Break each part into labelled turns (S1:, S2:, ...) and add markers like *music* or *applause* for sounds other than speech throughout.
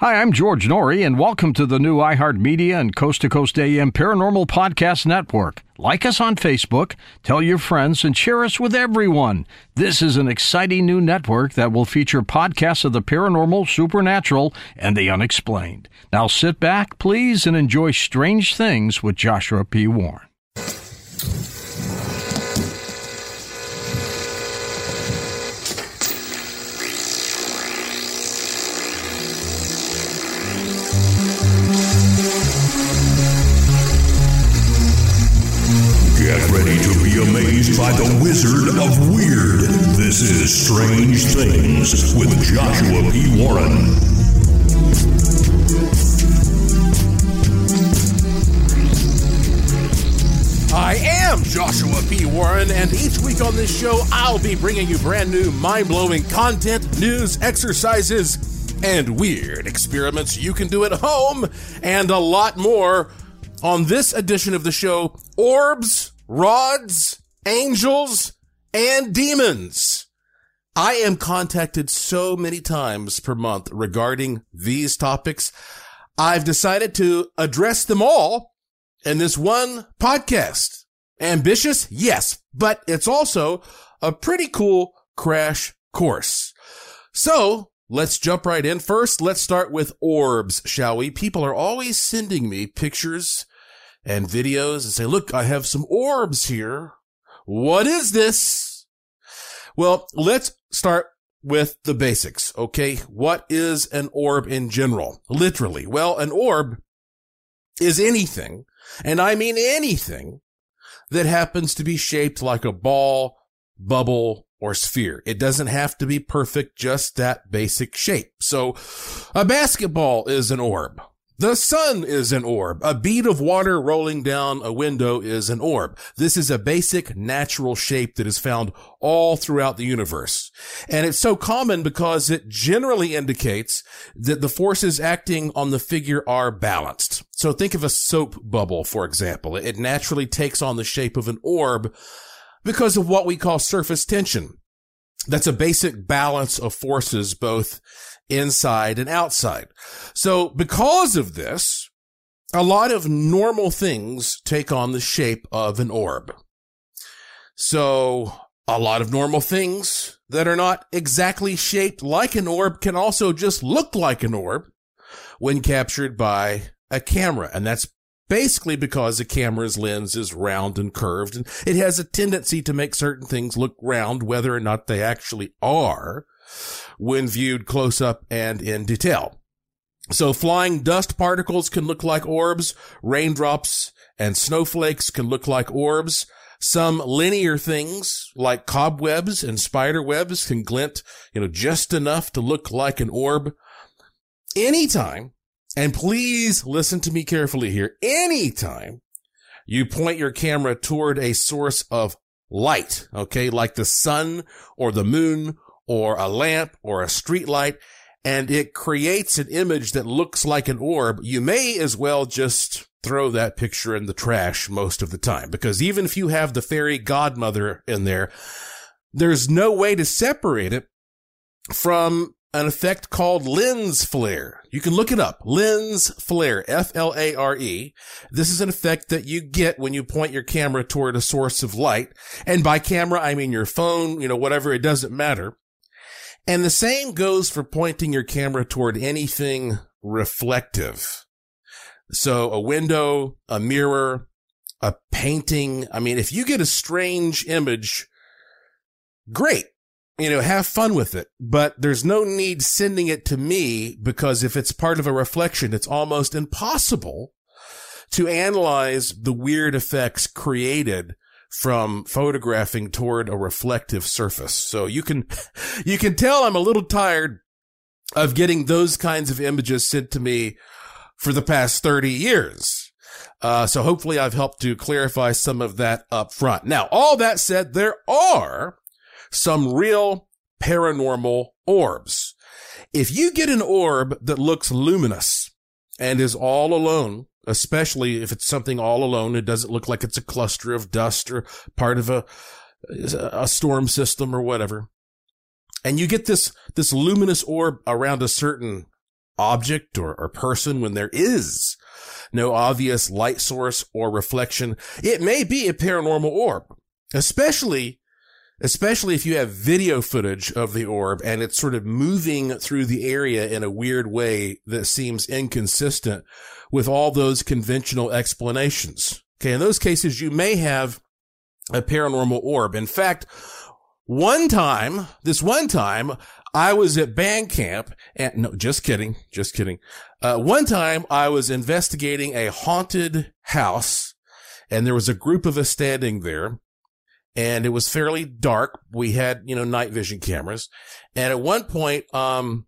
S1: Hi, I'm George Noory, and welcome to the new iHeartMedia and Coast to Coast AM Paranormal Podcast Network. Like us on Facebook, tell your friends, and share us with everyone. This is an exciting new network that will feature podcasts of the paranormal, supernatural, and the unexplained. Now sit back, please, and enjoy Strange Things with Joshua P. Warren.
S2: By the Wizard of Weird. This is Strange Things with Joshua P. Warren.
S3: I am Joshua P. Warren, and each week on this show, I'll be bringing you brand new, mind blowing content, news, exercises, and weird experiments you can do at home, and a lot more. On this edition of the show, orbs, rods, angels, and demons. I am contacted so many times per month regarding these topics. I've decided to address them all in this one podcast. Ambitious? Yes, but it's also a pretty cool crash course. So let's jump right in. First, let's start with orbs, shall we? People are always sending me pictures and videos and say, look, I have some orbs here. What is this? Well, let's start with the basics. Okay. What is an orb in general? Literally. Well, an orb is anything, and I mean anything that happens to be shaped like a ball, bubble, or sphere. It doesn't have to be perfect, just that basic shape. So a basketball is an orb. The sun is an orb. A bead of water rolling down a window is an orb. This is a basic natural shape that is found all throughout the universe. And it's so common because it generally indicates that the forces acting on the figure are balanced. So think of a soap bubble, for example. It naturally takes on the shape of an orb because of what we call surface tension. That's a basic balance of forces, both inside and outside. So because of this, a lot of normal things take on the shape of an orb. So a lot of normal things that are not exactly shaped like an orb can also just look like an orb when captured by a camera. And that's basically because a camera's lens is round and curved and it has a tendency to make certain things look round, whether or not they actually are when viewed close up and in detail. So flying dust particles can look like orbs, raindrops and snowflakes can look like orbs. Some linear things like cobwebs and spider webs can glint, you know, just enough to look like an orb. Anytime, and please listen to me carefully here, anytime you point your camera toward a source of light, okay, like the sun or the moon or a lamp or a street light, and it creates an image that looks like an orb, you may as well just throw that picture in the trash most of the time. Because even if you have the fairy godmother in there, there's no way to separate it from an effect called lens flare. You can look it up. Lens flare, F-L-A-R-E. This is an effect that you get when you point your camera toward a source of light. And by camera, I mean your phone, you know, whatever, it doesn't matter. And the same goes for pointing your camera toward anything reflective. So a window, a mirror, a painting. I mean, if you get a strange image, great. You know, have fun with it, but there's no need sending it to me because if it's part of a reflection, it's almost impossible to analyze the weird effects created from photographing toward a reflective surface. So you can, you can tell I'm a little tired of getting those kinds of images sent to me for the past 30 years. Uh, so hopefully I've helped to clarify some of that up front. Now, all that said, there are some real paranormal orbs. If you get an orb that looks luminous and is all alone, especially if it's something all alone. It doesn't look like it's a cluster of dust or part of a, a storm system or whatever. And you get this, this luminous orb around a certain object or, or person when there is no obvious light source or reflection. It may be a paranormal orb, especially especially if you have video footage of the orb and it's sort of moving through the area in a weird way that seems inconsistent with all those conventional explanations. Okay. In those cases, you may have a paranormal orb. In fact, one time, this one time, I was at band camp and no, just kidding. Just kidding. Uh, one time I was investigating a haunted house and there was a group of us standing there and it was fairly dark. We had, you know, night vision cameras. And at one point, um,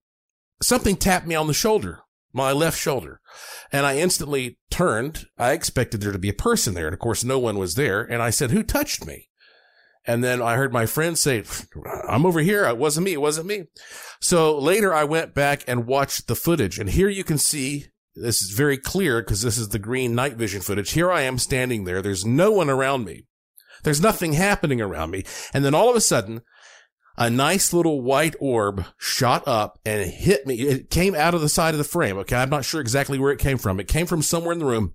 S3: something tapped me on the shoulder, my left shoulder. And I instantly turned. I expected there to be a person there. And of course, no one was there. And I said, who touched me? And then I heard my friend say, I'm over here. It wasn't me. It wasn't me. So later I went back and watched the footage and here you can see this is very clear because this is the green night vision footage. Here I am standing there. There's no one around me. There's nothing happening around me. And then all of a sudden, a nice little white orb shot up and hit me. It came out of the side of the frame. Okay. I'm not sure exactly where it came from. It came from somewhere in the room.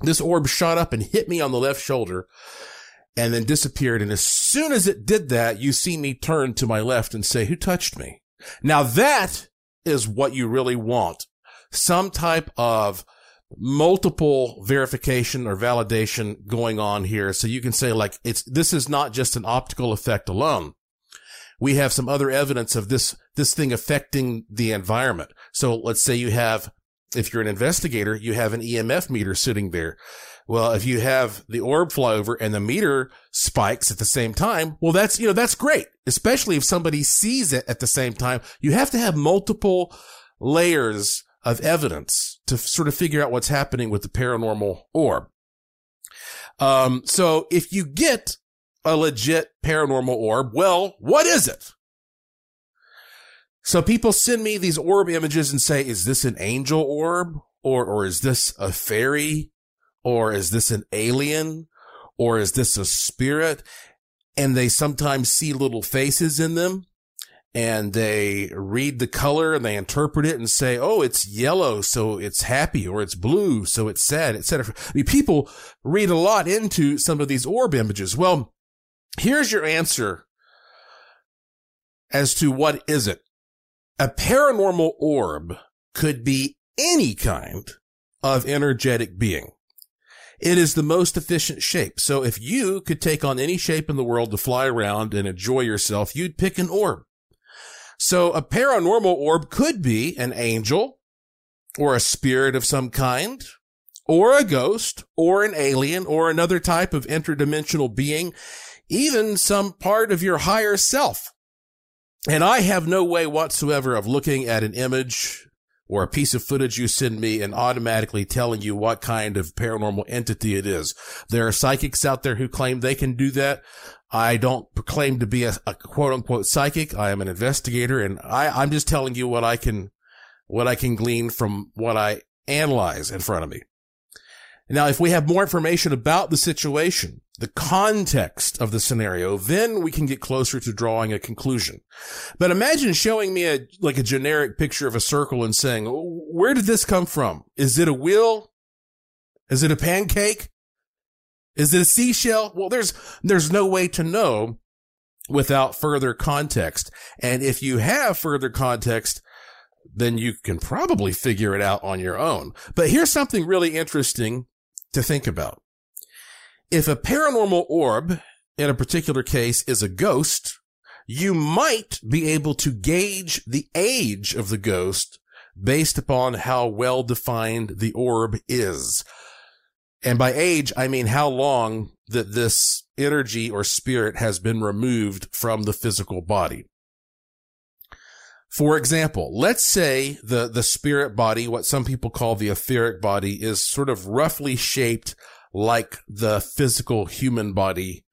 S3: This orb shot up and hit me on the left shoulder and then disappeared. And as soon as it did that, you see me turn to my left and say, who touched me? Now that is what you really want. Some type of multiple verification or validation going on here. So you can say like, it's, this is not just an optical effect alone. We have some other evidence of this, this thing affecting the environment. So let's say you have, if you're an investigator, you have an EMF meter sitting there. Well, if you have the orb fly over and the meter spikes at the same time, well, that's, you know, that's great. Especially if somebody sees it at the same time. You have to have multiple layers of evidence to sort of figure out what's happening with the paranormal orb. Um, so if you get a legit paranormal orb, well, what is it? So people send me these orb images and say, is this an angel orb? Or, or is this a fairy? Or is this an alien? Or is this a spirit? And they sometimes see little faces in them and they read the color and they interpret it and say, "Oh, it's yellow, so it's happy," or "It's blue, so it's sad," etc. I mean, people read a lot into some of these orb images. Well, here's your answer as to what is it. A paranormal orb could be any kind of energetic being. It is the most efficient shape. So if you could take on any shape in the world to fly around and enjoy yourself, you'd pick an orb. So a paranormal orb could be an angel or a spirit of some kind or a ghost or an alien or another type of interdimensional being, even some part of your higher self. And I have no way whatsoever of looking at an image or a piece of footage you send me and automatically telling you what kind of paranormal entity it is. There are psychics out there who claim they can do that. I don't proclaim to be a, a, quote unquote psychic. I am an investigator and I, I'm just telling you what I can, what I can glean from what I analyze in front of me. Now, if we have more information about the situation, the context of the scenario, then we can get closer to drawing a conclusion. But imagine showing me a, like a generic picture of a circle and saying, where did this come from? Is it a wheel? Is it a pancake? Is it a seashell? Well, there's, there's no way to know without further context. And if you have further context, then you can probably figure it out on your own. But here's something really interesting to think about. If a paranormal orb in a particular case is a ghost, you might be able to gauge the age of the ghost based upon how well defined the orb is. And by age, I mean how long that this energy or spirit has been removed from the physical body. For example, let's say the, the spirit body, what some people call the etheric body, is sort of roughly shaped like the physical human body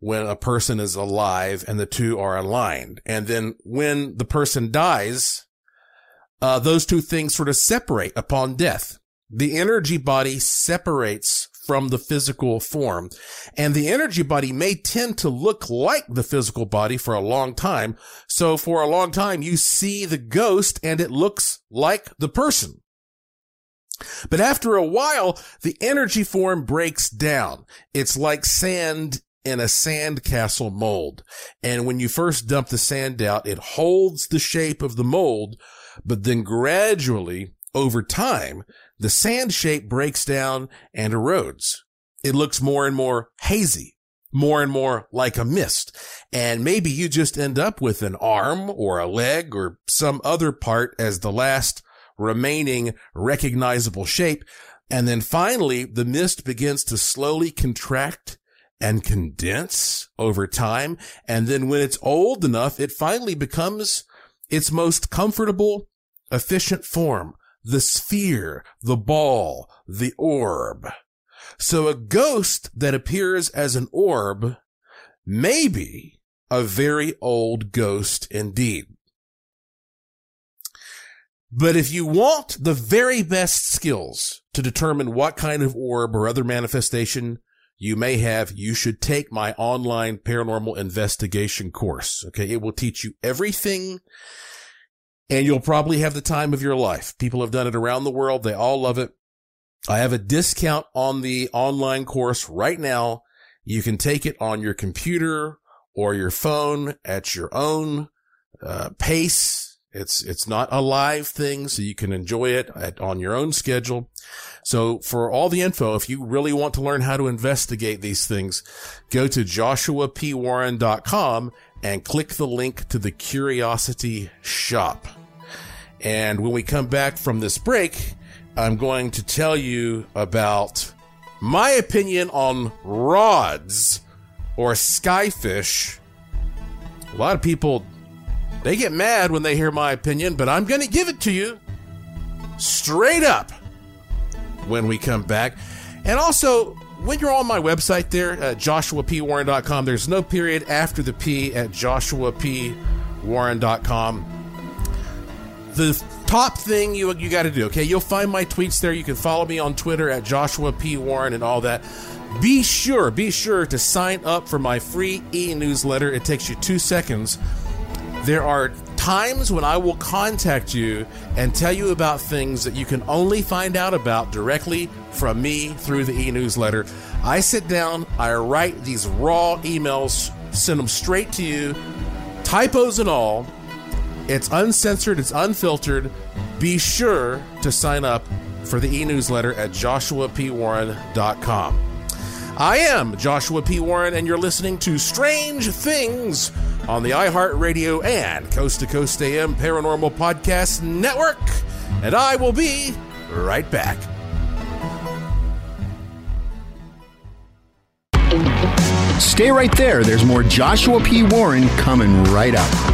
S3: when a person is alive and the two are aligned. And then when the person dies, uh, those two things sort of separate upon death the energy body separates from the physical form. And the energy body may tend to look like the physical body for a long time. So for a long time, you see the ghost and it looks like the person. But after a while, the energy form breaks down. It's like sand in a sandcastle mold. And when you first dump the sand out, it holds the shape of the mold, but then gradually over time, the sand shape breaks down and erodes. It looks more and more hazy, more and more like a mist. And maybe you just end up with an arm or a leg or some other part as the last remaining recognizable shape. And then finally, the mist begins to slowly contract and condense over time. And then when it's old enough, it finally becomes its most comfortable, efficient form the sphere, the ball, the orb. So a ghost that appears as an orb may be a very old ghost indeed. But if you want the very best skills to determine what kind of orb or other manifestation you may have, you should take my online paranormal investigation course. Okay. It will teach you everything and you'll probably have the time of your life. People have done it around the world. They all love it. I have a discount on the online course right now. You can take it on your computer or your phone at your own uh, pace. It's it's not a live thing, so you can enjoy it at, on your own schedule. So for all the info, if you really want to learn how to investigate these things, go to joshuapwarren.com and click the link to the Curiosity Shop. And when we come back from this break, I'm going to tell you about my opinion on rods or skyfish. A lot of people, they get mad when they hear my opinion, but I'm going to give it to you straight up when we come back. And also, when you're on my website there joshuapwarren.com, there's no period after the P at joshuapwarren.com. The top thing you you got to do, okay? You'll find my tweets there. You can follow me on Twitter at Joshua P. Warren and all that. Be sure, be sure to sign up for my free e newsletter. It takes you two seconds. There are times when I will contact you and tell you about things that you can only find out about directly from me through the e newsletter. I sit down, I write these raw emails, send them straight to you, typos and all. It's uncensored, it's unfiltered. Be sure to sign up for the e newsletter at joshuapwarren.com. I am Joshua P. Warren, and you're listening to Strange Things on the iHeartRadio and Coast to Coast AM Paranormal Podcast Network. And I will be right back.
S4: Stay right there. There's more Joshua P. Warren coming right up.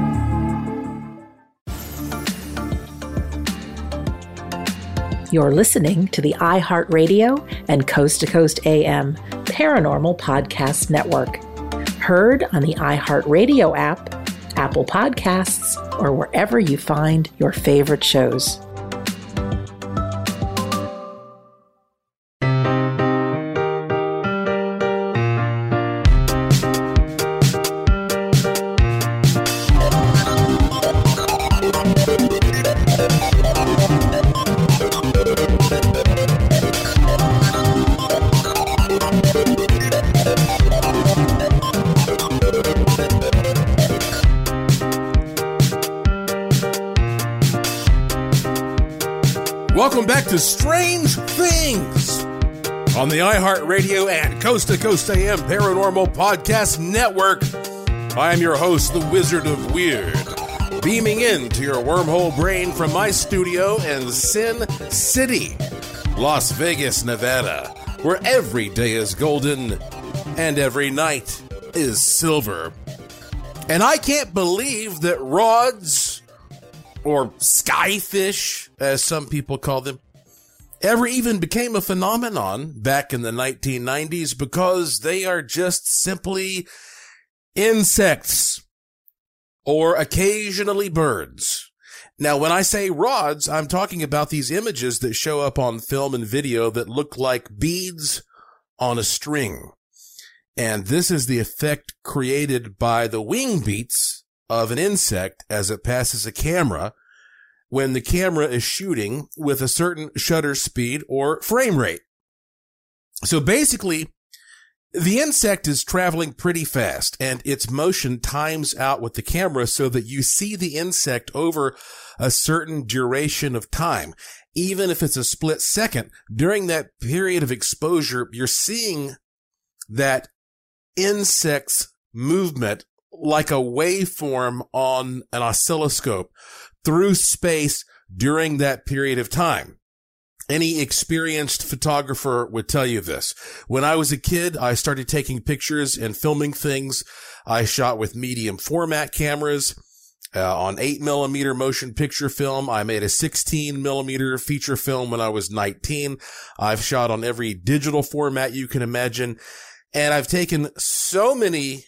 S5: You're listening to the iHeartRadio and Coast to Coast AM Paranormal Podcast Network. Heard on the iHeartRadio app, Apple Podcasts, or wherever you find your favorite shows.
S3: Coast to Coast AM Paranormal Podcast Network. I am your host, the Wizard of Weird, beaming into your wormhole brain from my studio in Sin City, Las Vegas, Nevada, where every day is golden and every night is silver. And I can't believe that rods or skyfish, as some people call them, ever even became a phenomenon back in the 1990s because they are just simply insects or occasionally birds. Now, when I say rods, I'm talking about these images that show up on film and video that look like beads on a string. And this is the effect created by the wing beats of an insect as it passes a camera when the camera is shooting with a certain shutter speed or frame rate. So basically, the insect is traveling pretty fast and its motion times out with the camera so that you see the insect over a certain duration of time. Even if it's a split second, during that period of exposure, you're seeing that insect's movement like a waveform on an oscilloscope through space during that period of time. Any experienced photographer would tell you this. When I was a kid, I started taking pictures and filming things. I shot with medium format cameras. Uh, on 8 millimeter motion picture film. I made a 16 millimeter feature film when I was 19. I've shot on every digital format you can imagine. And I've taken so many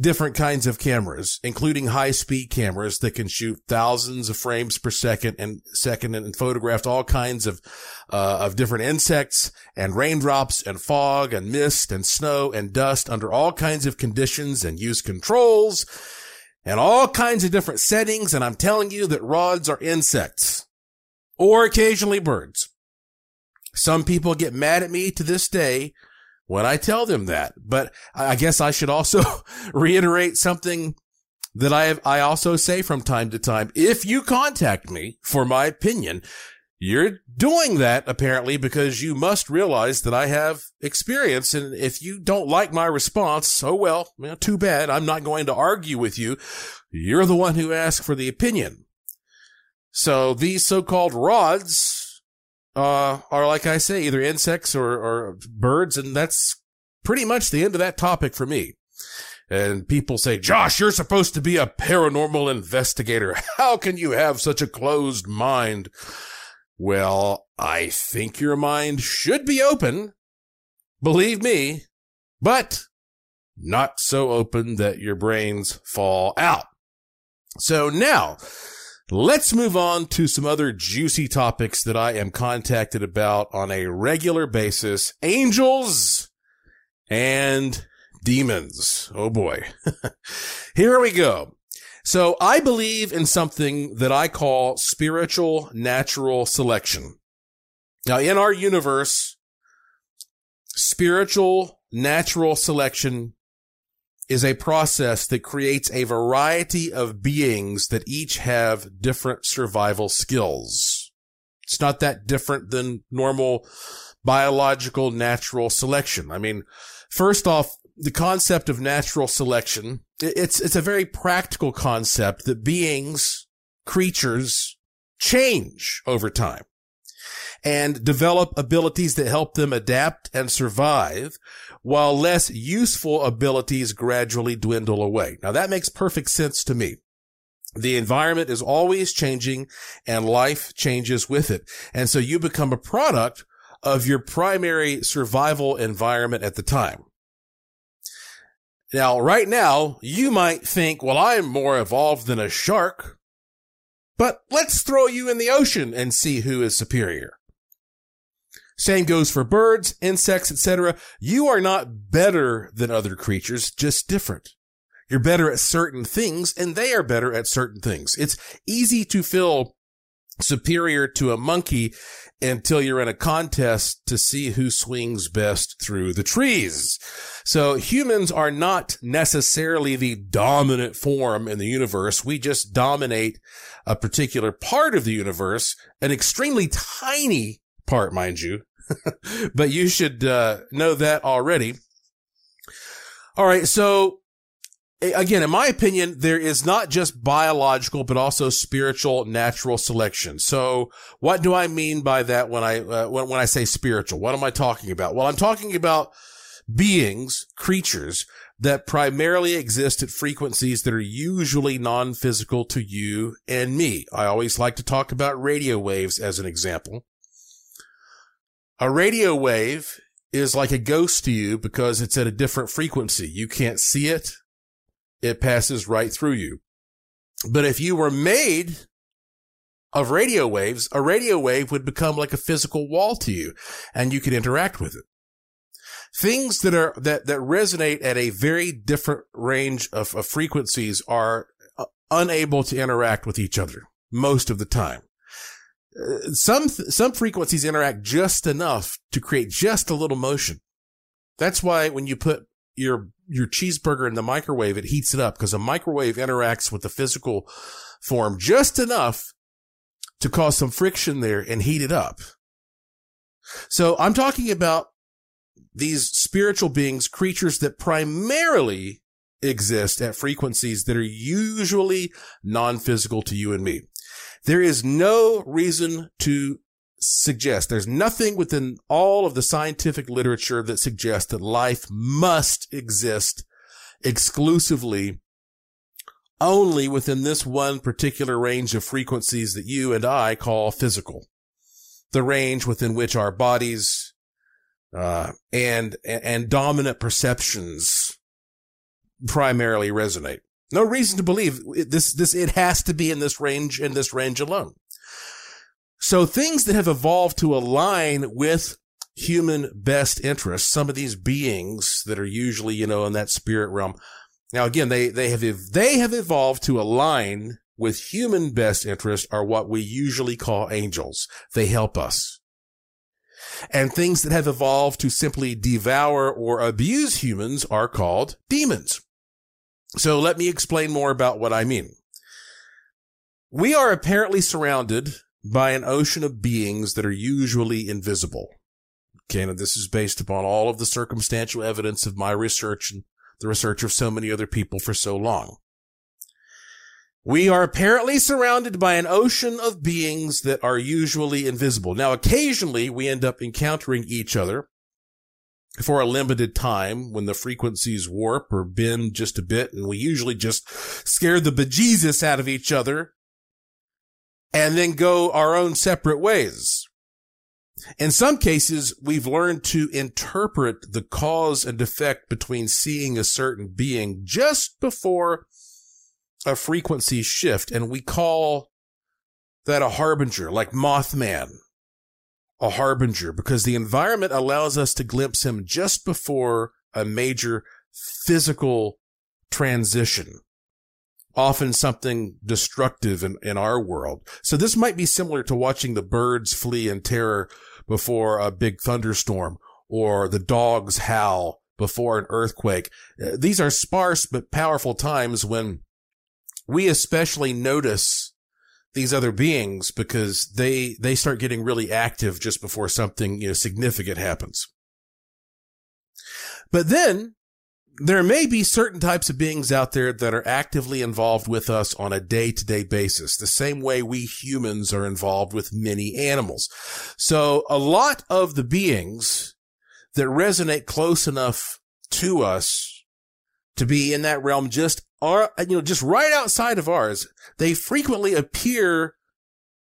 S3: different kinds of cameras, including high speed cameras that can shoot thousands of frames per second and second and photographed all kinds of, uh, of different insects and raindrops and fog and mist and snow and dust under all kinds of conditions and use controls and all kinds of different settings. And I'm telling you that rods are insects or occasionally birds. Some people get mad at me to this day when I tell them that, but I guess I should also *laughs* reiterate something that I have, I also say from time to time. If you contact me for my opinion, you're doing that apparently because you must realize that I have experience. And if you don't like my response, oh well, well, too bad. I'm not going to argue with you. You're the one who asked for the opinion. So these so-called rods, uh, are like I say, either insects or, or birds. And that's pretty much the end of that topic for me. And people say, Josh, you're supposed to be a paranormal investigator. *laughs* How can you have such a closed mind? Well, I think your mind should be open. Believe me, but not so open that your brains fall out. So now let's move on to some other juicy topics that I am contacted about on a regular basis. Angels and demons. Oh boy. *laughs* Here we go. So I believe in something that I call spiritual natural selection. Now in our universe, spiritual natural selection is a process that creates a variety of beings that each have different survival skills. It's not that different than normal biological natural selection. I mean, first off, the concept of natural selection, it's, it's a very practical concept that beings, creatures change over time and develop abilities that help them adapt and survive while less useful abilities gradually dwindle away. Now that makes perfect sense to me. The environment is always changing and life changes with it. And so you become a product of your primary survival environment at the time. Now, right now, you might think, well, I'm more evolved than a shark, but let's throw you in the ocean and see who is superior. Same goes for birds, insects, etc. You are not better than other creatures, just different. You're better at certain things and they are better at certain things. It's easy to feel superior to a monkey until you're in a contest to see who swings best through the trees. So humans are not necessarily the dominant form in the universe. We just dominate a particular part of the universe, an extremely tiny part, mind you. *laughs* but you should uh, know that already. All right. So again, in my opinion, there is not just biological, but also spiritual natural selection. So what do I mean by that when I, uh, when, when I say spiritual? What am I talking about? Well, I'm talking about beings, creatures that primarily exist at frequencies that are usually non-physical to you and me. I always like to talk about radio waves as an example. A radio wave is like a ghost to you because it's at a different frequency. You can't see it it passes right through you. But if you were made of radio waves, a radio wave would become like a physical wall to you and you could interact with it. Things that are, that, that resonate at a very different range of, of frequencies are uh, unable to interact with each other most of the time. Some, some frequencies interact just enough to create just a little motion. That's why when you put your your cheeseburger in the microwave, it heats it up because a microwave interacts with the physical form just enough to cause some friction there and heat it up. So I'm talking about these spiritual beings, creatures that primarily exist at frequencies that are usually non-physical to you and me. There is no reason to suggest there's nothing within all of the scientific literature that suggests that life must exist exclusively only within this one particular range of frequencies that you and I call physical. The range within which our bodies, uh, and, and dominant perceptions primarily resonate. No reason to believe this, this, it has to be in this range, in this range alone. So things that have evolved to align with human best interests, some of these beings that are usually, you know, in that spirit realm, Now, again, they, they have, they have evolved to align with human best interest are what we usually call angels. They help us. And things that have evolved to simply devour or abuse humans are called demons. So let me explain more about what I mean. We are apparently surrounded by an ocean of beings that are usually invisible. Okay, and this is based upon all of the circumstantial evidence of my research and the research of so many other people for so long. We are apparently surrounded by an ocean of beings that are usually invisible. Now, occasionally we end up encountering each other for a limited time when the frequencies warp or bend just a bit, and we usually just scare the bejesus out of each other and then go our own separate ways. In some cases, we've learned to interpret the cause and effect between seeing a certain being just before a frequency shift, and we call that a harbinger, like Mothman, a harbinger, because the environment allows us to glimpse him just before a major physical transition often something destructive in, in our world. So this might be similar to watching the birds flee in terror before a big thunderstorm or the dogs howl before an earthquake. Uh, these are sparse but powerful times when we especially notice these other beings because they, they start getting really active just before something, you know, significant happens. But then there may be certain types of beings out there that are actively involved with us on a day to day basis, the same way we humans are involved with many animals. So a lot of the beings that resonate close enough to us to be in that realm just are, you know, just right outside of ours, they frequently appear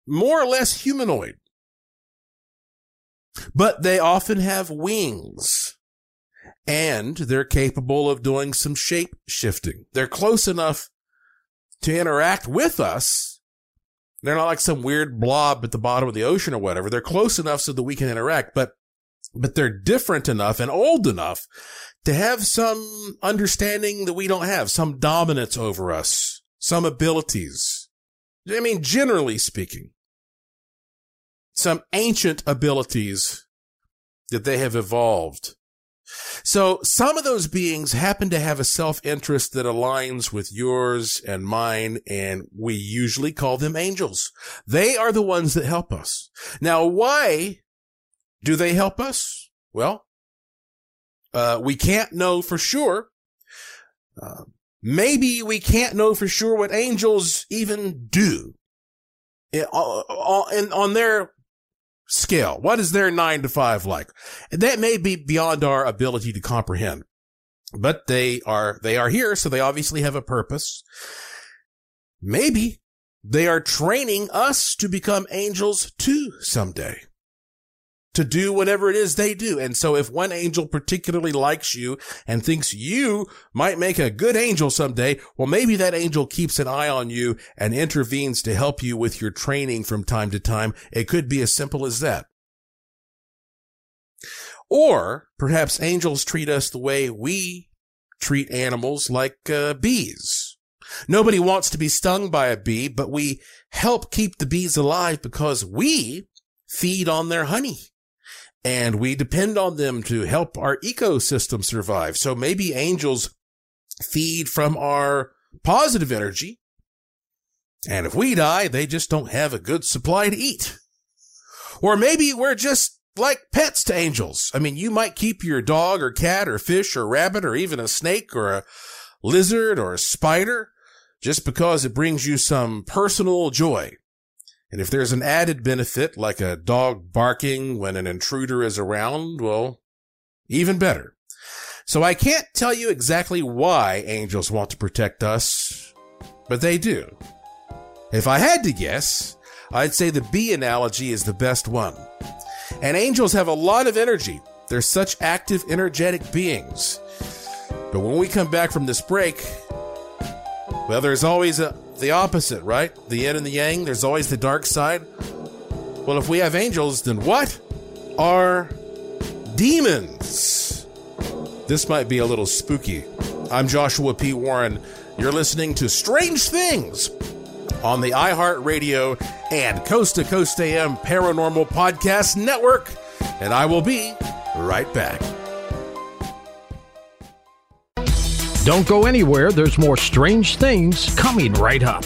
S3: more or less humanoid, but they often have wings and they're capable of doing some shape shifting. They're close enough to interact with us. They're not like some weird blob at the bottom of the ocean or whatever. They're close enough so that we can interact, but, but they're different enough and old enough to have some understanding that we don't have, some dominance over us, some abilities. I mean, generally speaking, some ancient abilities that they have evolved so some of those beings happen to have a self-interest that aligns with yours and mine, and we usually call them angels. They are the ones that help us. Now, why do they help us? Well, uh, we can't know for sure. Uh, maybe we can't know for sure what angels even do in, on, on their scale? What is their nine to five like? And that may be beyond our ability to comprehend, but they are, they are here. So they obviously have a purpose. Maybe they are training us to become angels too someday to do whatever it is they do. And so if one angel particularly likes you and thinks you might make a good angel someday, well, maybe that angel keeps an eye on you and intervenes to help you with your training from time to time. It could be as simple as that. Or perhaps angels treat us the way we treat animals like uh, bees. Nobody wants to be stung by a bee, but we help keep the bees alive because we feed on their honey and we depend on them to help our ecosystem survive. So maybe angels feed from our positive energy. And if we die, they just don't have a good supply to eat. Or maybe we're just like pets to angels. I mean, you might keep your dog or cat or fish or rabbit or even a snake or a lizard or a spider just because it brings you some personal joy. And if there's an added benefit like a dog barking when an intruder is around, well, even better. So I can't tell you exactly why angels want to protect us, but they do. If I had to guess, I'd say the bee analogy is the best one. And angels have a lot of energy. They're such active, energetic beings. But when we come back from this break, well, there's always a, the opposite, right? The yin and the yang, there's always the dark side. Well, if we have angels, then what are demons? This might be a little spooky. I'm Joshua P. Warren. You're listening to Strange Things on the iHeartRadio and Coast to Coast AM Paranormal Podcast Network, and I will be right back.
S1: Don't go anywhere, there's more strange things coming right up.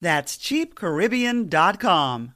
S6: That's cheapcaribbean.com.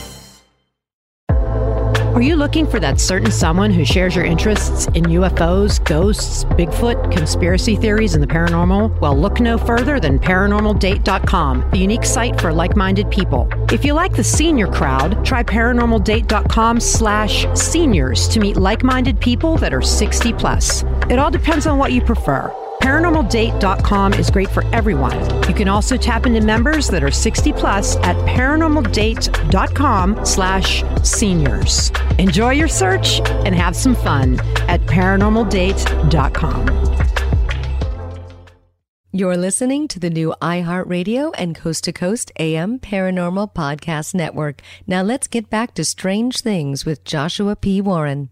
S7: Are you looking for that certain someone who shares your interests in UFOs, ghosts, Bigfoot, conspiracy theories, and the paranormal? Well, look no further than ParanormalDate.com, the unique site for like-minded people. If you like the senior crowd, try ParanormalDate.com slash seniors to meet like-minded people that are 60 plus. It all depends on what you prefer. ParanormalDate.com is great for everyone. You can also tap into members that are 60 plus at ParanormalDate.com slash seniors. Enjoy your search and have some fun at ParanormalDate.com.
S8: You're listening to the new iHeartRadio and Coast to Coast AM Paranormal Podcast Network. Now let's get back to Strange Things with Joshua P. Warren.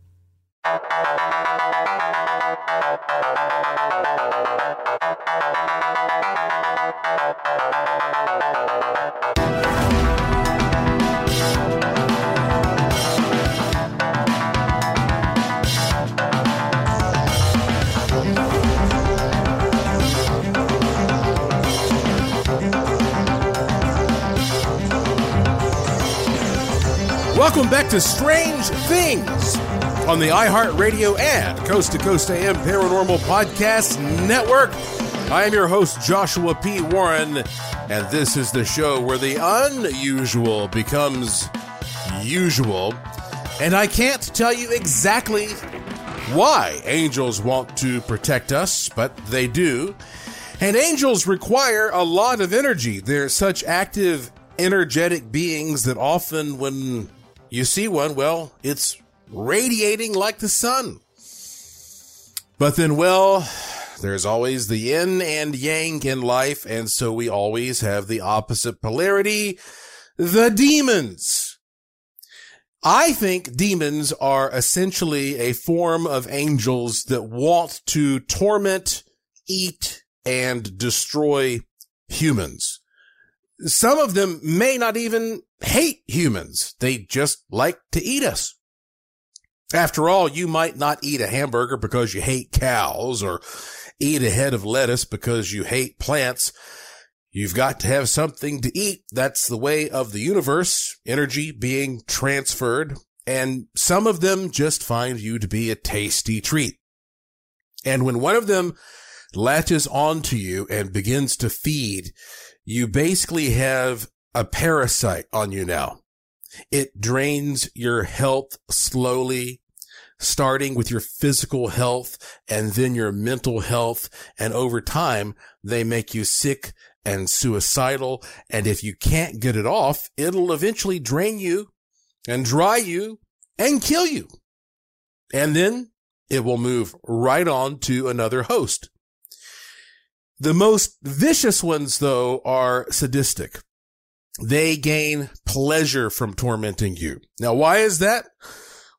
S3: Welcome back to Strange Things on the iHeartRadio and Coast to Coast AM Paranormal Podcast Network. I am your host, Joshua P. Warren, and this is the show where the unusual becomes usual. And I can't tell you exactly why angels want to protect us, but they do. And angels require a lot of energy. They're such active, energetic beings that often when you see one, well, it's radiating like the sun. But then, well, there's always the yin and yang in life, and so we always have the opposite polarity, the demons. I think demons are essentially a form of angels that want to torment, eat, and destroy humans. Some of them may not even hate humans. They just like to eat us. After all, you might not eat a hamburger because you hate cows or eat a head of lettuce because you hate plants. You've got to have something to eat. That's the way of the universe, energy being transferred. And some of them just find you to be a tasty treat. And when one of them latches onto you and begins to feed, you basically have a parasite on you now. It drains your health slowly, starting with your physical health and then your mental health. And over time, they make you sick and suicidal. And if you can't get it off, it'll eventually drain you and dry you and kill you. And then it will move right on to another host. The most vicious ones, though, are sadistic. They gain pleasure from tormenting you. Now, why is that?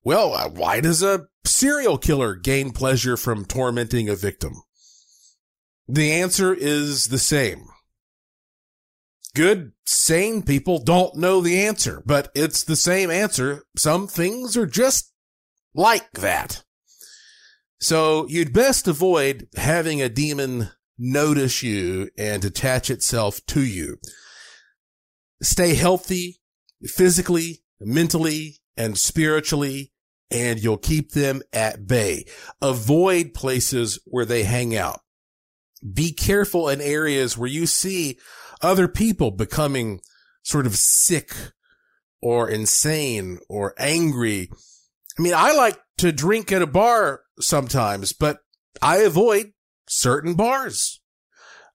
S3: Well, uh, why does a serial killer gain pleasure from tormenting a victim? The answer is the same. Good, sane people don't know the answer, but it's the same answer. Some things are just like that. So you'd best avoid having a demon notice you and attach itself to you. Stay healthy physically, mentally, and spiritually, and you'll keep them at bay. Avoid places where they hang out. Be careful in areas where you see other people becoming sort of sick or insane or angry. I mean, I like to drink at a bar sometimes, but I avoid certain bars.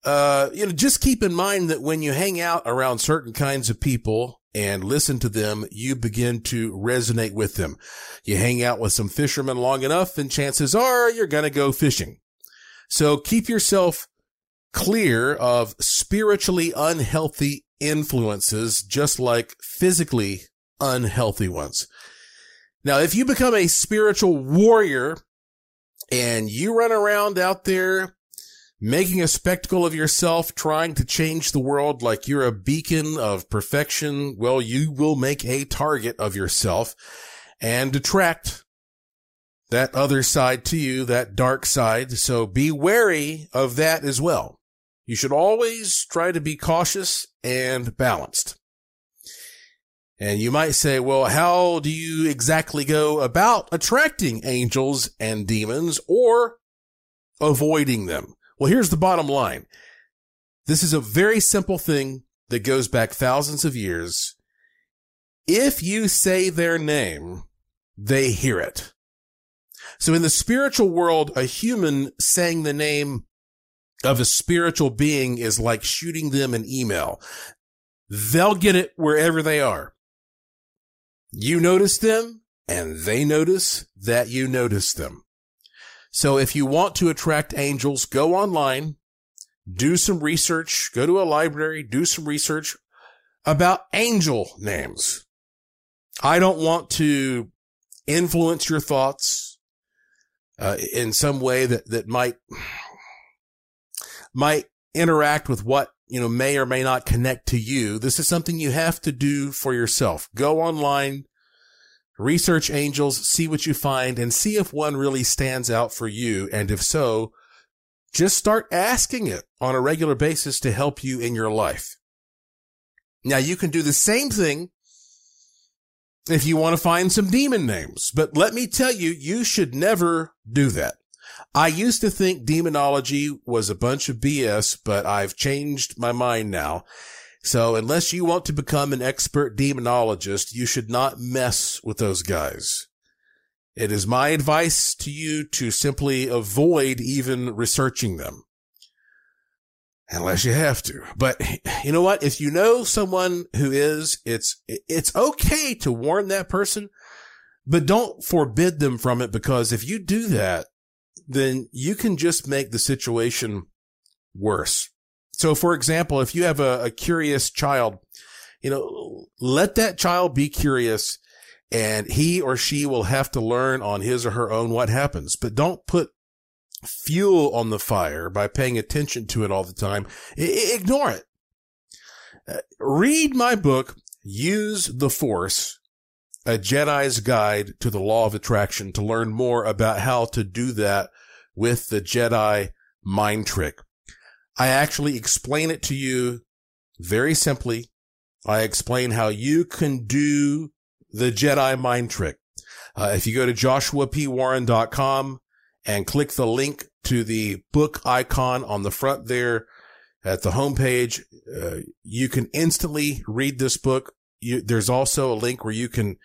S3: Uh, you know, just keep in mind that when you hang out around certain kinds of people and listen to them, you begin to resonate with them. You hang out with some fishermen long enough and chances are you're going to go fishing. So keep yourself clear of spiritually unhealthy influences, just like physically unhealthy ones. Now, if you become a spiritual warrior and you run around out there making a spectacle of yourself, trying to change the world like you're a beacon of perfection, well, you will make a target of yourself and attract that other side to you, that dark side. So be wary of that as well. You should always try to be cautious and balanced. And you might say, well, how do you exactly go about attracting angels and demons or avoiding them? Well, here's the bottom line. This is a very simple thing that goes back thousands of years. If you say their name, they hear it. So in the spiritual world, a human saying the name of a spiritual being is like shooting them an email. They'll get it wherever they are. You notice them and they notice that you notice them. So if you want to attract angels, go online, do some research, go to a library, do some research about angel names. I don't want to influence your thoughts uh, in some way that, that might might interact with what, you know, may or may not connect to you. This is something you have to do for yourself. Go online, research angels, see what you find and see if one really stands out for you. And if so, just start asking it on a regular basis to help you in your life. Now you can do the same thing if you want to find some demon names, but let me tell you, you should never do that. I used to think demonology was a bunch of BS, but I've changed my mind now. So unless you want to become an expert demonologist, you should not mess with those guys. It is my advice to you to simply avoid even researching them. unless you have to. But you know what? If you know someone who is, it's, it's okay to warn that person, but don't forbid them from it because if you do that, then you can just make the situation worse. So for example, if you have a, a curious child, you know, let that child be curious and he or she will have to learn on his or her own what happens, but don't put fuel on the fire by paying attention to it all the time. I- ignore it. Uh, read my book, Use the Force, a Jedi's guide to the law of attraction to learn more about how to do that with the Jedi mind trick. I actually explain it to you very simply. I explain how you can do the Jedi mind trick. Uh, if you go to joshuapwarren.com and click the link to the book icon on the front there at the homepage, uh, you can instantly read this book. You, there's also a link where you can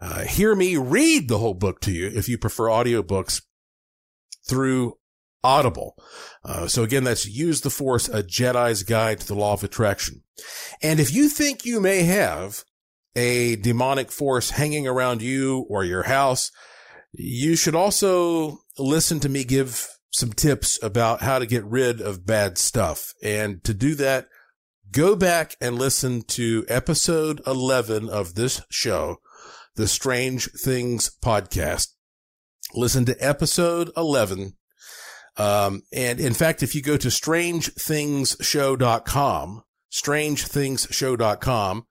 S3: uh, hear me read the whole book to you if you prefer audiobooks through Audible. Uh, so again, that's Use the Force, a Jedi's Guide to the Law of Attraction. And if you think you may have a demonic force hanging around you or your house, you should also listen to me give some tips about how to get rid of bad stuff. And to do that, go back and listen to episode 11 of this show, the Strange Things podcast. Listen to episode 11 um, and in fact, if you go to strangethingshow.com, strangethingshow.com,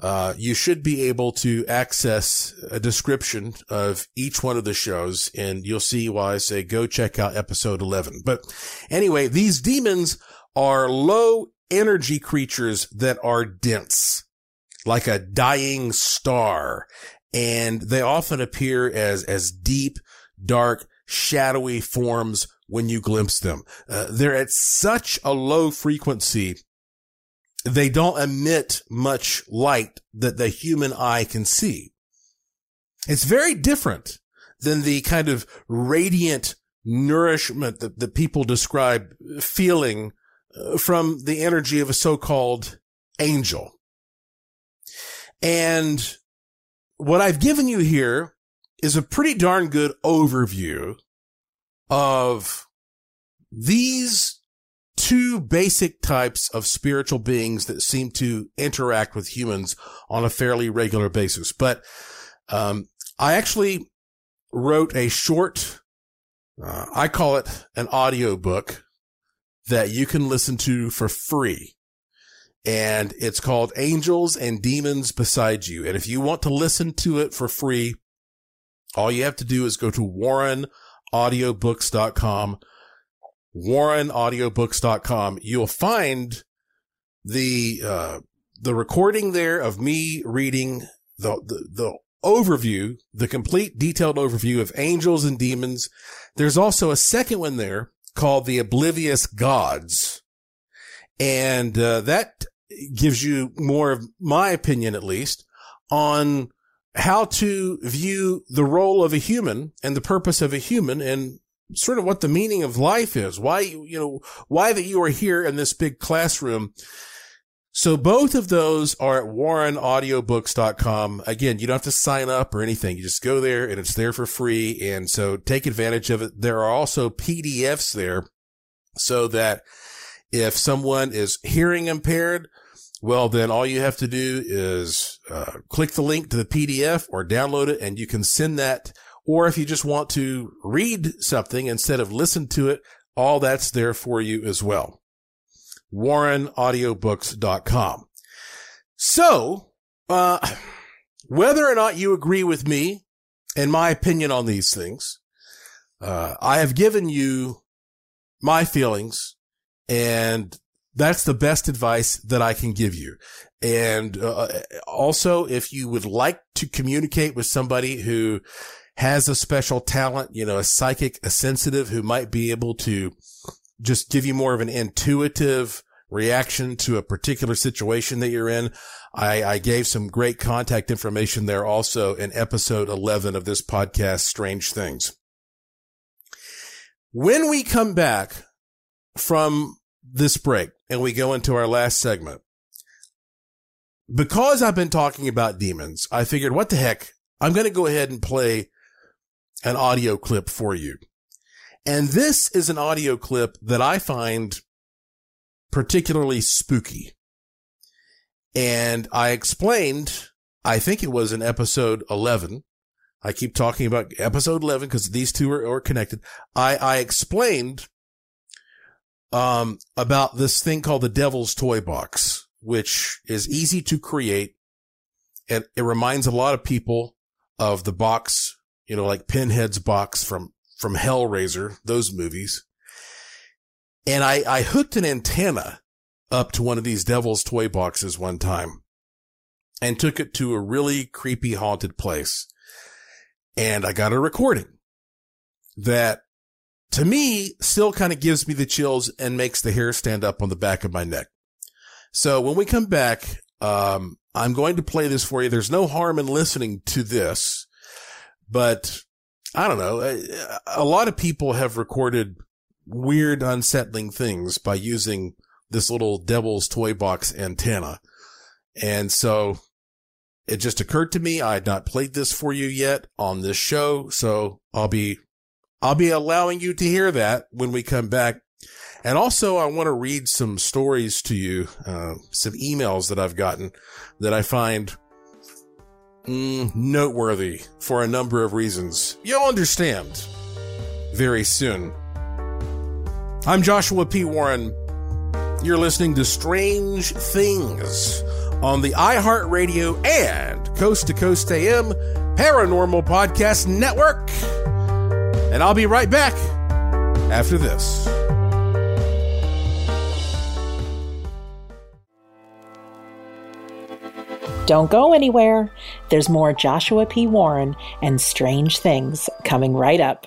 S3: uh, you should be able to access a description of each one of the shows and you'll see why I say go check out episode 11. But anyway, these demons are low energy creatures that are dense, like a dying star. And they often appear as, as deep, dark, shadowy forms when you glimpse them. Uh, they're at such a low frequency. They don't emit much light that the human eye can see. It's very different than the kind of radiant nourishment that, that people describe feeling uh, from the energy of a so-called angel. And what I've given you here is a pretty darn good overview of these two basic types of spiritual beings that seem to interact with humans on a fairly regular basis. But um, I actually wrote a short, uh, I call it an audio book that you can listen to for free. And it's called Angels and Demons Beside You. And if you want to listen to it for free, all you have to do is go to Warren warrenaudiobooks.com, warrenaudiobooks.com. You'll find the, uh, the recording there of me reading the, the, the overview, the complete detailed overview of angels and demons. There's also a second one there called the oblivious gods. And, uh, that gives you more of my opinion, at least on how to view the role of a human and the purpose of a human and sort of what the meaning of life is. Why, you know, why that you are here in this big classroom. So both of those are at warrenaudiobooks.com. Again, you don't have to sign up or anything. You just go there and it's there for free. And so take advantage of it. There are also PDFs there so that if someone is hearing impaired, well, then all you have to do is uh, click the link to the PDF or download it and you can send that. Or if you just want to read something instead of listen to it, all that's there for you as well. WarrenAudiobooks.com. So, uh, whether or not you agree with me and my opinion on these things, uh, I have given you my feelings and that's the best advice that I can give you. And uh, also, if you would like to communicate with somebody who has a special talent, you know, a psychic, a sensitive who might be able to just give you more of an intuitive reaction to a particular situation that you're in. I, I gave some great contact information there also in episode 11 of this podcast, Strange Things. When we come back from this break and we go into our last segment, because I've been talking about demons, I figured, what the heck? I'm going to go ahead and play an audio clip for you. And this is an audio clip that I find particularly spooky. And I explained, I think it was in episode 11. I keep talking about episode 11 because these two are, are connected. I, I explained, um, about this thing called the devil's toy box, which is easy to create. And it reminds a lot of people of the box, you know, like Pinhead's box from, from Hellraiser, those movies. And I, I hooked an antenna up to one of these devil's toy boxes one time and took it to a really creepy haunted place. And I got a recording that to me still kind of gives me the chills and makes the hair stand up on the back of my neck. So when we come back, um, I'm going to play this for you. There's no harm in listening to this, but I don't know. A, a lot of people have recorded weird, unsettling things by using this little devil's toy box antenna. And so it just occurred to me I had not played this for you yet on this show. So I'll be, I'll be allowing you to hear that when we come back. And also I want to read some stories to you, uh, some emails that I've gotten that I find mm, noteworthy for a number of reasons. You'll understand very soon. I'm Joshua P. Warren. You're listening to Strange Things on the iHeartRadio and Coast to Coast AM Paranormal Podcast Network. And I'll be right back after this.
S5: Don't go anywhere. There's more Joshua P. Warren and strange things coming right up.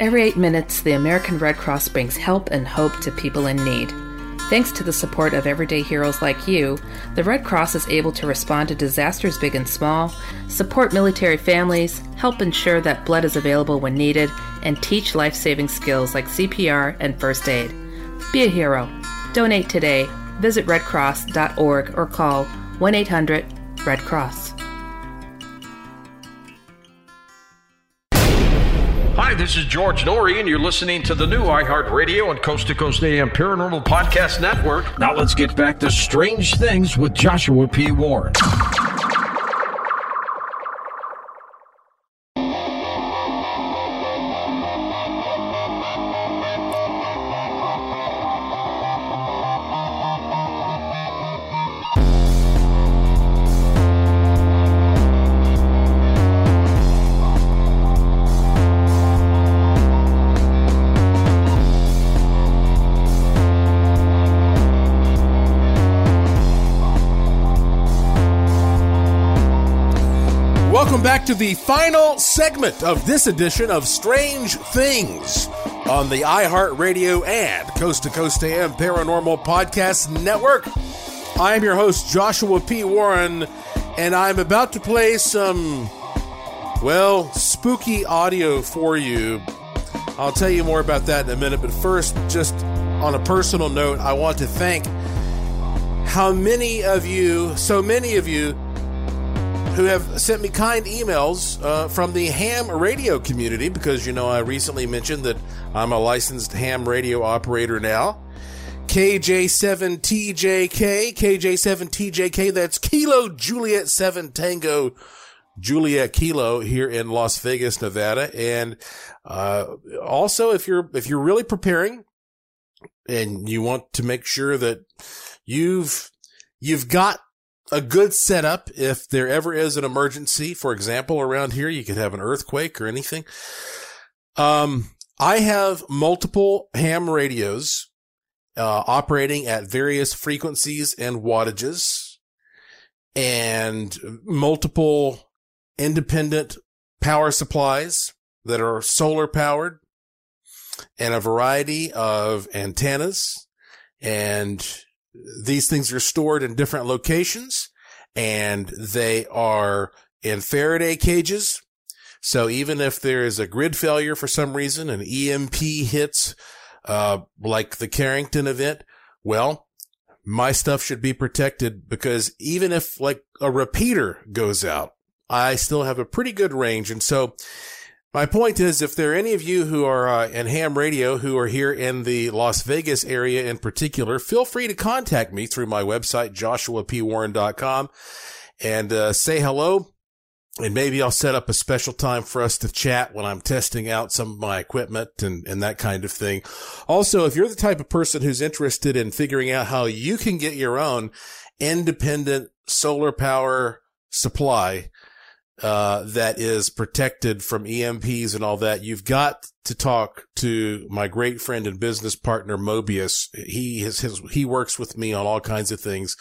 S5: Every eight minutes, the American Red Cross brings help and hope to people in need. Thanks to the support of everyday heroes like you, the Red Cross is able to respond to disasters big and small, support military families, help ensure that blood is available when needed, and teach life saving skills like CPR and first aid. Be a hero. Donate today. Visit redcross.org or call 1 800 Red Cross.
S1: This is George Noory, and you're listening to the new iHeartRadio and Coast to Coast AM Paranormal Podcast Network. Now let's get back to Strange Things with Joshua P. Warren.
S3: Back to the final segment of this edition of Strange Things on the iHeartRadio and Coast to Coast AM Paranormal Podcast Network. I am your host, Joshua P. Warren, and I'm about to play some, well, spooky audio for you. I'll tell you more about that in a minute, but first, just on a personal note, I want to thank how many of you, so many of you, who have sent me kind emails uh, from the ham radio community because you know I recently mentioned that I'm a licensed ham radio operator now. KJ7TJK, KJ7TJK, that's Kilo Juliet 7 Tango Juliet Kilo here in Las Vegas, Nevada. And uh, also if you're if you're really preparing and you want to make sure that you've you've got a good setup if there ever is an emergency. For example, around here, you could have an earthquake or anything. Um, I have multiple ham radios, uh, operating at various frequencies and wattages and multiple independent power supplies that are solar powered and a variety of antennas and these things are stored in different locations and they are in Faraday cages. So even if there is a grid failure for some reason, an EMP hits, uh, like the Carrington event, well, my stuff should be protected because even if like a repeater goes out, I still have a pretty good range. And so my point is, if there are any of you who are uh, in ham radio who are here in the Las Vegas area in particular, feel free to contact me through my website, joshuapwarren.com, and uh, say hello. And maybe I'll set up a special time for us to chat when I'm testing out some of my equipment and, and that kind of thing. Also, if you're the type of person who's interested in figuring out how you can get your own independent solar power supply, uh, that is protected from EMPs and all that, you've got to talk to my great friend and business partner, Mobius. He has his, he works with me on all kinds of things.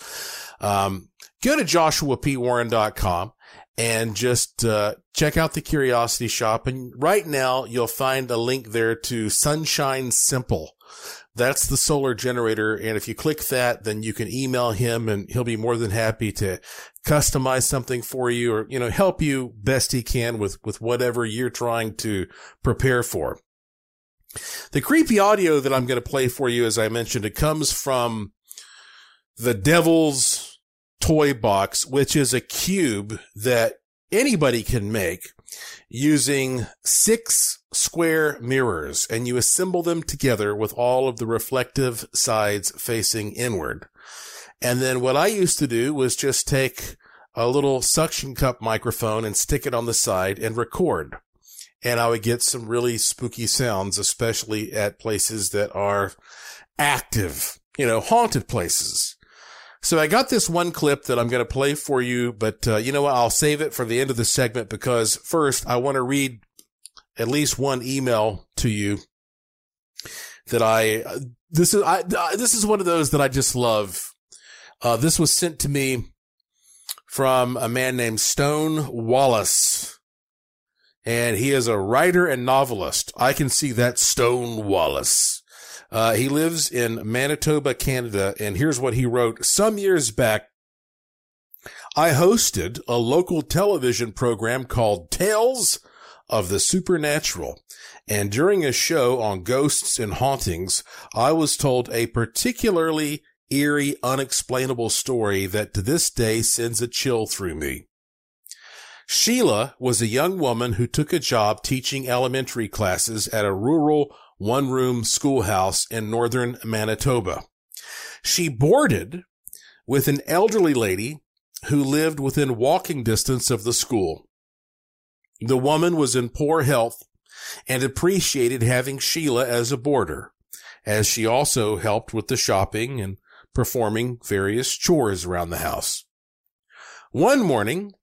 S3: Um, go to joshuapwarren.com and just, uh, check out the curiosity shop. And right now you'll find a link there to Sunshine Simple, That's the solar generator. And if you click that, then you can email him and he'll be more than happy to customize something for you or, you know, help you best he can with, with whatever you're trying to prepare for. The creepy audio that I'm going to play for you, as I mentioned, it comes from the Devil's Toy Box, which is a cube that anybody can make using six square mirrors and you assemble them together with all of the reflective sides facing inward. And then what I used to do was just take a little suction cup microphone and stick it on the side and record and I would get some really spooky sounds, especially at places that are active, you know, haunted places. So I got this one clip that I'm going to play for you, but uh, you know what? I'll save it for the end of the segment because first I want to read at least one email to you that I uh, this is I uh, this is one of those that I just love. Uh, this was sent to me from a man named Stone Wallace and he is a writer and novelist. I can see that Stone Wallace. Uh, he lives in Manitoba, Canada, and here's what he wrote. Some years back, I hosted a local television program called Tales of the Supernatural. And during a show on ghosts and hauntings, I was told a particularly eerie, unexplainable story that to this day sends a chill through me. Sheila was a young woman who took a job teaching elementary classes at a rural one room schoolhouse in northern Manitoba. She boarded with an elderly lady who lived within walking distance of the school. The woman was in poor health and appreciated having Sheila as a boarder, as she also helped with the shopping and performing various chores around the house. One morning,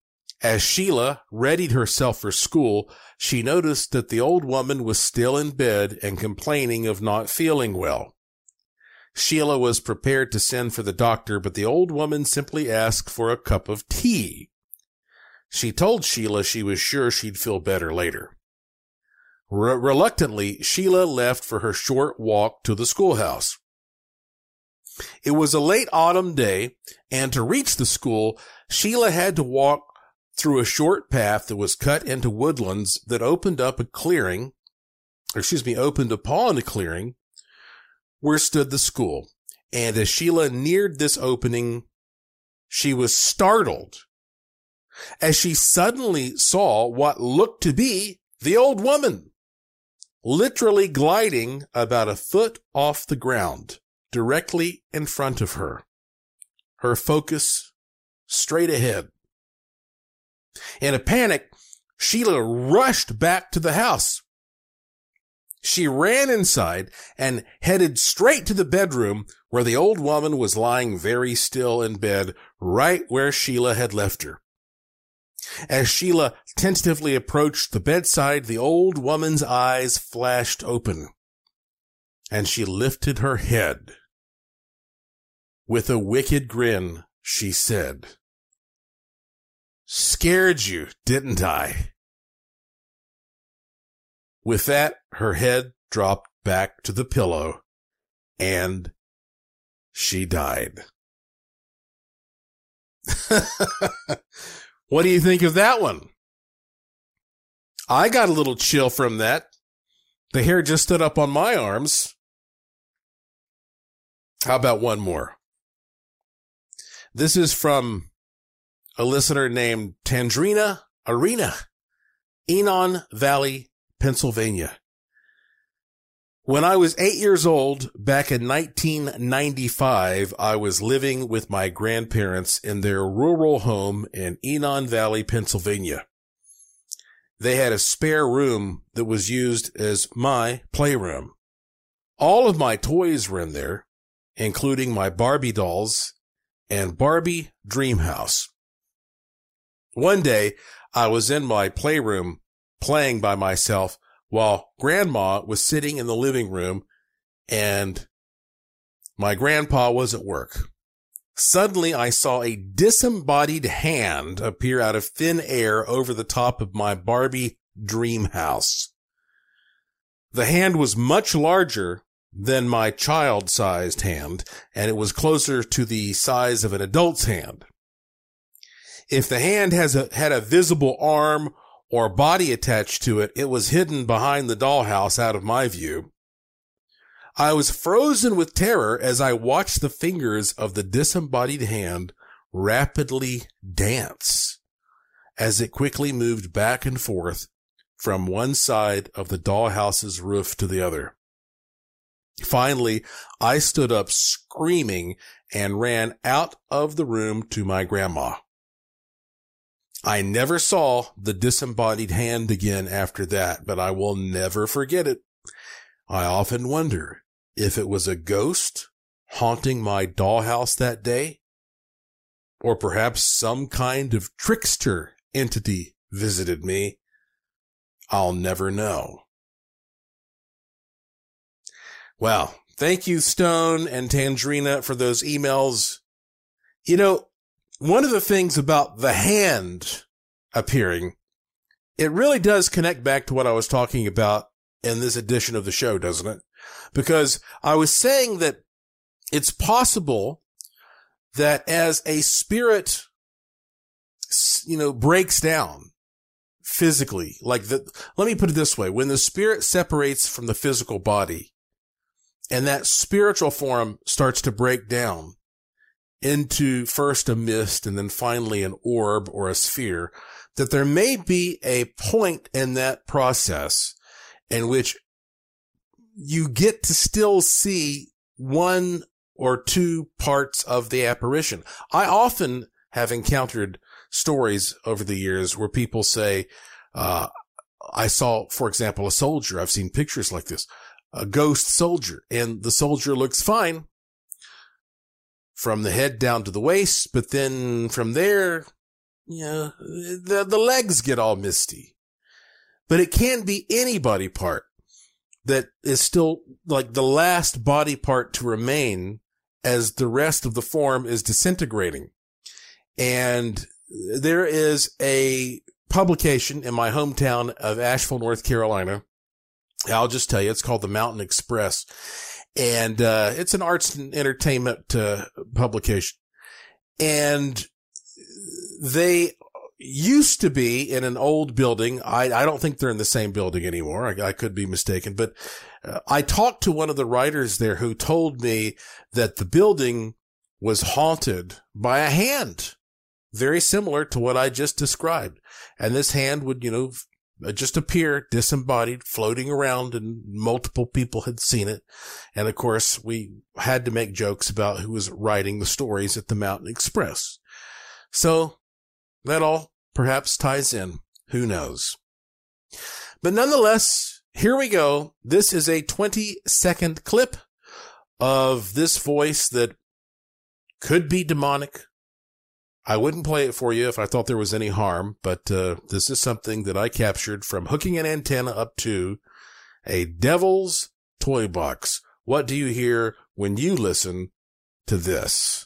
S3: as Sheila readied herself for school, she noticed that the old woman was still in bed and complaining of not feeling well. Sheila was prepared to send for the doctor, but the old woman simply asked for a cup of tea. She told Sheila she was sure she'd feel better later. Re- reluctantly, Sheila left for her short walk to the schoolhouse. It was a late autumn day, and to reach the school, Sheila had to walk through a short path that was cut into woodlands that opened up a clearing, excuse me, opened upon a clearing where stood the school. And as Sheila neared this opening, she was startled as she suddenly saw what looked to be the old woman literally gliding about a foot off the ground directly in front of her. Her focus straight ahead. In a panic, Sheila rushed back to the house. She ran inside and headed straight to the bedroom where the old woman was lying very still in bed, right where Sheila had left her. As Sheila tentatively approached the bedside, the old woman's eyes flashed open, and she lifted her head. With a wicked grin, she said, Scared you, didn't I? With that, her head dropped back to the pillow and she died. *laughs* what do you think of that one? I got a little chill from that. The hair just stood up on my arms. How about one more? This is from a listener named Tandrina Arena, Enon Valley, Pennsylvania. When I was eight years old, back in 1995, I was living with my grandparents in their rural home in Enon Valley, Pennsylvania. They had a spare room that was used as my playroom. All of my toys were in there, including my Barbie dolls and Barbie Dream House. One day I was in my playroom playing by myself while grandma was sitting in the living room and my grandpa was at work. Suddenly I saw a disembodied hand appear out of thin air over the top of my Barbie dream house. The hand was much larger than my child sized hand, and it was closer to the size of an adult's hand. If the hand has a, had a visible arm or body attached to it, it was hidden behind the dollhouse out of my view. I was frozen with terror as I watched the fingers of the disembodied hand rapidly dance as it quickly moved back and forth from one side of the dollhouse's roof to the other. Finally, I stood up screaming and ran out of the room to my grandma. I never saw the disembodied hand again after that, but I will never forget it. I often wonder if it was a ghost haunting my dollhouse that day, or perhaps some kind of trickster entity visited me. I'll never know. Well, thank you, Stone and Tangerina, for those emails. You know, one of the things about the hand appearing, it really does connect back to what I was talking about in this edition of the show, doesn't it? because I was saying that it's possible that as a spirit, you know, breaks down physically, like the, let me put it this way. When the spirit separates from the physical body and that spiritual form starts to break down into first a mist and then finally an orb or a sphere, that there may be a point in that process in which you get to still see one or two parts of the apparition. I often have encountered stories over the years where people say, uh, I saw, for example, a soldier. I've seen pictures like this, a ghost soldier and the soldier looks fine from the head down to the waist. But then from there, you know, the, the legs get all misty, but it can be any body part that is still like the last body part to remain as the rest of the form is disintegrating. And there is a publication in my hometown of Asheville, North Carolina. I'll just tell you, it's called the Mountain Xpress. And, uh, it's an arts and entertainment, uh, publication. And they used to be in an old building. I, I don't think they're in the same building anymore. I, I could be mistaken, but uh, I talked to one of the writers there who told me that the building was haunted by a hand very similar to what I just described. And this hand would, you know, Uh, just appear disembodied, floating around and multiple people had seen it. And of course, we had to make jokes about who was writing the stories at the Mountain Xpress. So that all perhaps ties in. Who knows? But nonetheless, here we go. This is a 20 second clip of this voice that could be demonic. I wouldn't play it for you if I thought there was any harm, but uh, this is something that I captured from hooking an antenna up to a devil's toy box. What do you hear when you listen to this?